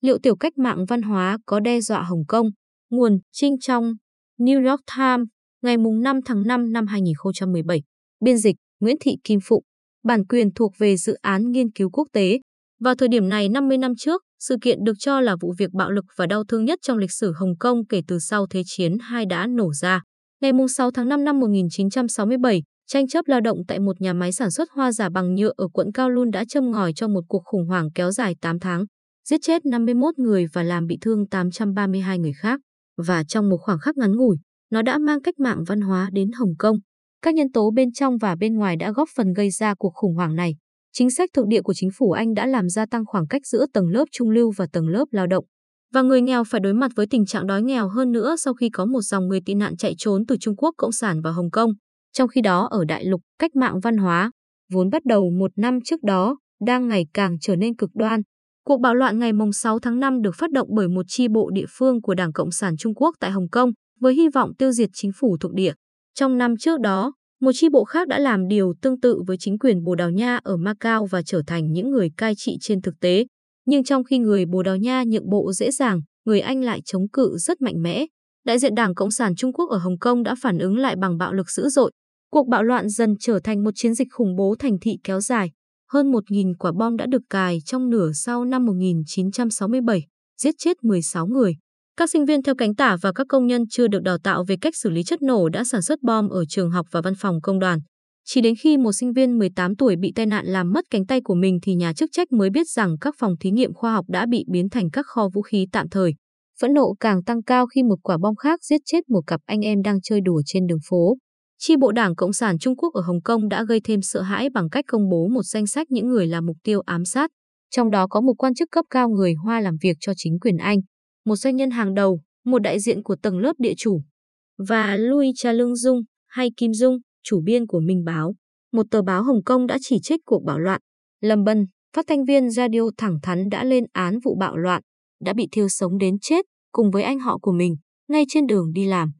liệu tiểu cách mạng văn hóa có đe dọa Hồng Kông? Nguồn Trinh Trong, New York Times, ngày 5 tháng 5 năm 2017. Biên dịch Nguyễn Thị Kim Phụng. Bản quyền thuộc về dự án nghiên cứu quốc tế. Vào thời điểm này 50 năm trước, sự kiện được cho là vụ việc bạo lực và đau thương nhất trong lịch sử Hồng Kông kể từ sau Thế chiến II đã nổ ra. Ngày 6 tháng 5 năm 1967, tranh chấp lao động tại một nhà máy sản xuất hoa giả bằng nhựa ở quận Kowloon đã châm ngòi cho một cuộc khủng hoảng kéo dài 8 tháng, giết chết 51 người và làm bị thương 832 người khác. Và trong một khoảng khắc ngắn ngủi, nó đã mang cách mạng văn hóa đến Hồng Kông. Các nhân tố bên trong và bên ngoài đã góp phần gây ra cuộc khủng hoảng này. Chính sách thượng địa của chính phủ Anh đã làm gia tăng khoảng cách giữa tầng lớp trung lưu và tầng lớp lao động. Và người nghèo phải đối mặt với tình trạng đói nghèo hơn nữa sau khi có một dòng người tị nạn chạy trốn từ Trung Quốc Cộng sản vào Hồng Kông. Trong khi đó ở đại lục, cách mạng văn hóa, vốn bắt đầu một năm trước đó, đang ngày càng trở nên cực đoan. Cuộc bạo loạn ngày 6 tháng 5 được phát động bởi một chi bộ địa phương của Đảng Cộng sản Trung Quốc tại Hồng Kông, với hy vọng tiêu diệt chính phủ thuộc địa. Trong năm trước đó, một chi bộ khác đã làm điều tương tự với chính quyền Bồ Đào Nha ở Macau và trở thành những người cai trị trên thực tế. Nhưng trong khi người Bồ Đào Nha nhượng bộ dễ dàng, người Anh lại chống cự rất mạnh mẽ. Đại diện Đảng Cộng sản Trung Quốc ở Hồng Kông đã phản ứng lại bằng bạo lực dữ dội. Cuộc bạo loạn dần trở thành một chiến dịch khủng bố thành thị kéo dài. Hơn 1.000 quả bom đã được cài trong nửa sau năm 1967, giết chết 16 người. Các sinh viên theo cánh tả và các công nhân chưa được đào tạo về cách xử lý chất nổ đã sản xuất bom ở trường học và văn phòng công đoàn. Chỉ đến khi một sinh viên 18 tuổi bị tai nạn làm mất cánh tay của mình thì nhà chức trách mới biết rằng các phòng thí nghiệm khoa học đã bị biến thành các kho vũ khí tạm thời. Phẫn nộ càng tăng cao khi một quả bom khác giết chết một cặp anh em đang chơi đùa trên đường phố. Chi bộ Đảng Cộng sản Trung Quốc ở Hồng Kông đã gây thêm sợ hãi bằng cách công bố một danh sách những người là mục tiêu ám sát. Trong đó có một quan chức cấp cao người Hoa làm việc cho chính quyền Anh, một doanh nhân hàng đầu, một đại diện của tầng lớp địa chủ, và Louis Cha Lương Dung hay Kim Dung, chủ biên của Minh Báo. Một tờ báo Hồng Kông đã chỉ trích cuộc bạo loạn. Lâm Bân, phát thanh viên radio thẳng thắn đã lên án vụ bạo loạn, đã bị thiêu sống đến chết cùng với anh họ của mình, ngay trên đường đi làm.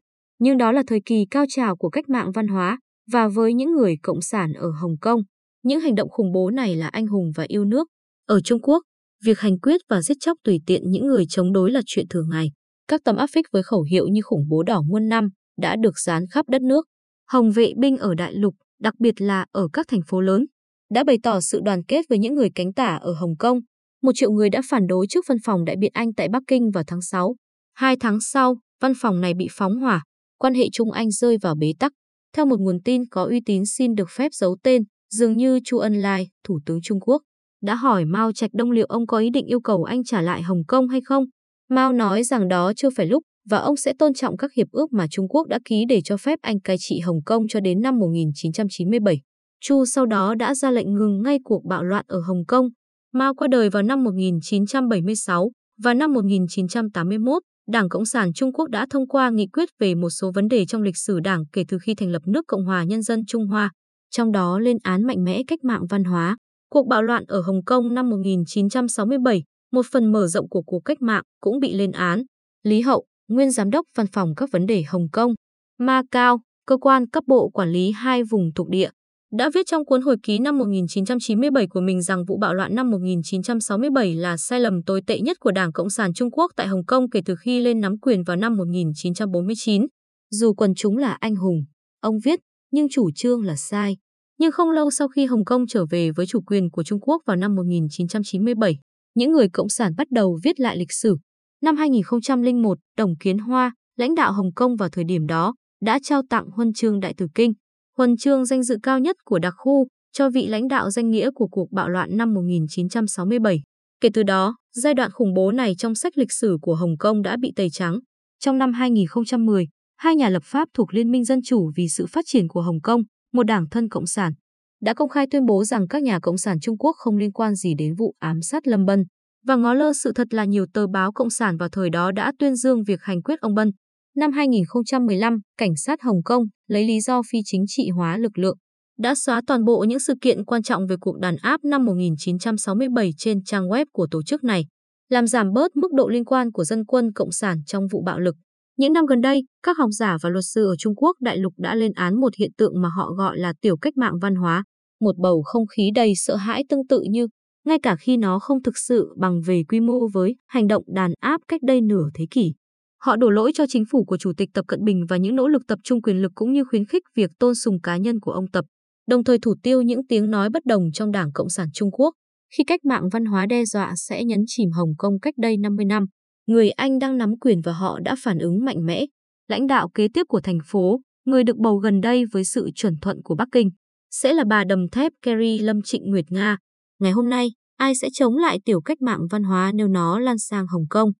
Nhưng đó là thời kỳ cao trào của cách mạng văn hóa, và với những người cộng sản ở Hồng Kông, những hành động khủng bố này là anh hùng và yêu nước. Ở Trung Quốc, việc hành quyết và giết chóc tùy tiện những người chống đối là chuyện thường ngày. Các tấm áp phích với khẩu hiệu như khủng bố đỏ muôn năm đã được dán khắp đất nước. Hồng vệ binh ở đại lục, đặc biệt là ở các thành phố lớn, đã bày tỏ sự đoàn kết với những người cánh tả ở Hồng Kông. Một triệu người đã phản đối trước văn phòng Đại biện Anh tại Bắc Kinh vào tháng 6. Hai tháng sau, văn phòng này bị phóng hỏa, quan hệ Trung Anh rơi vào bế tắc. Theo một nguồn tin có uy tín xin được phép giấu tên, dường như Chu Ân Lai, Thủ tướng Trung Quốc, đã hỏi Mao Trạch Đông liệu ông có ý định yêu cầu anh trả lại Hồng Kông hay không. Mao nói rằng đó chưa phải lúc và ông sẽ tôn trọng các hiệp ước mà Trung Quốc đã ký để cho phép anh cai trị Hồng Kông cho đến năm 1997. Chu sau đó đã ra lệnh ngừng ngay cuộc bạo loạn ở Hồng Kông. Mao qua đời vào năm 1976 và năm 1981, Đảng Cộng sản Trung Quốc đã thông qua nghị quyết về một số vấn đề trong lịch sử đảng kể từ khi thành lập nước Cộng hòa Nhân dân Trung Hoa, trong đó lên án mạnh mẽ cách mạng văn hóa. Cuộc bạo loạn ở Hồng Kông năm 1967, một phần mở rộng của cuộc cách mạng cũng bị lên án. Lý Hậu, nguyên giám đốc văn phòng các vấn đề Hồng Kông, Macau, cơ quan cấp bộ quản lý hai vùng thuộc địa, đã viết trong cuốn hồi ký năm 1997 của mình rằng vụ bạo loạn năm 1967 là sai lầm tồi tệ nhất của Đảng Cộng sản Trung Quốc tại Hồng Kông kể từ khi lên nắm quyền vào năm 1949. Dù quần chúng là anh hùng, ông viết, nhưng chủ trương là sai. Nhưng không lâu sau khi Hồng Kông trở về với chủ quyền của Trung Quốc vào năm 1997, những người Cộng sản bắt đầu viết lại lịch sử. Năm 2001, Đồng Kiến Hoa, lãnh đạo Hồng Kông vào thời điểm đó, đã trao tặng huân chương Đại Tử Kinh, huân chương danh dự cao nhất của đặc khu, cho vị lãnh đạo danh nghĩa của cuộc bạo loạn năm 1967. Kể từ đó, giai đoạn khủng bố này trong sách lịch sử của Hồng Kông đã bị tẩy trắng. Trong năm 2010, hai nhà lập pháp thuộc Liên minh Dân chủ vì sự phát triển của Hồng Kông, một đảng thân Cộng sản, đã công khai tuyên bố rằng các nhà Cộng sản Trung Quốc không liên quan gì đến vụ ám sát Lâm Bân. Và ngó lơ sự thật là nhiều tờ báo Cộng sản vào thời đó đã tuyên dương việc hành quyết ông Bân. Năm 2015, cảnh sát Hồng Kông lấy lý do phi chính trị hóa lực lượng, đã xóa toàn bộ những sự kiện quan trọng về cuộc đàn áp năm 1967 trên trang web của tổ chức này, làm giảm bớt mức độ liên quan của dân quân Cộng sản trong vụ bạo lực. Những năm gần đây, các học giả và luật sư ở Trung Quốc đại lục đã lên án một hiện tượng mà họ gọi là tiểu cách mạng văn hóa, một bầu không khí đầy sợ hãi tương tự như ngay cả khi nó không thực sự bằng về quy mô với hành động đàn áp cách đây nửa thế kỷ. Họ đổ lỗi cho chính phủ của Chủ tịch Tập Cận Bình và những nỗ lực tập trung quyền lực cũng như khuyến khích việc tôn sùng cá nhân của ông Tập, đồng thời thủ tiêu những tiếng nói bất đồng trong Đảng Cộng sản Trung Quốc. Khi cách mạng văn hóa đe dọa sẽ nhấn chìm Hồng Kông cách đây 50 năm, người Anh đang nắm quyền và họ đã phản ứng mạnh mẽ. Lãnh đạo kế tiếp của thành phố, người được bầu gần đây với sự chuẩn thuận của Bắc Kinh, sẽ là bà đầm thép Kerry Lâm Trịnh Nguyệt Nga. Ngày hôm nay, ai sẽ chống lại tiểu cách mạng văn hóa nếu nó lan sang Hồng Kông?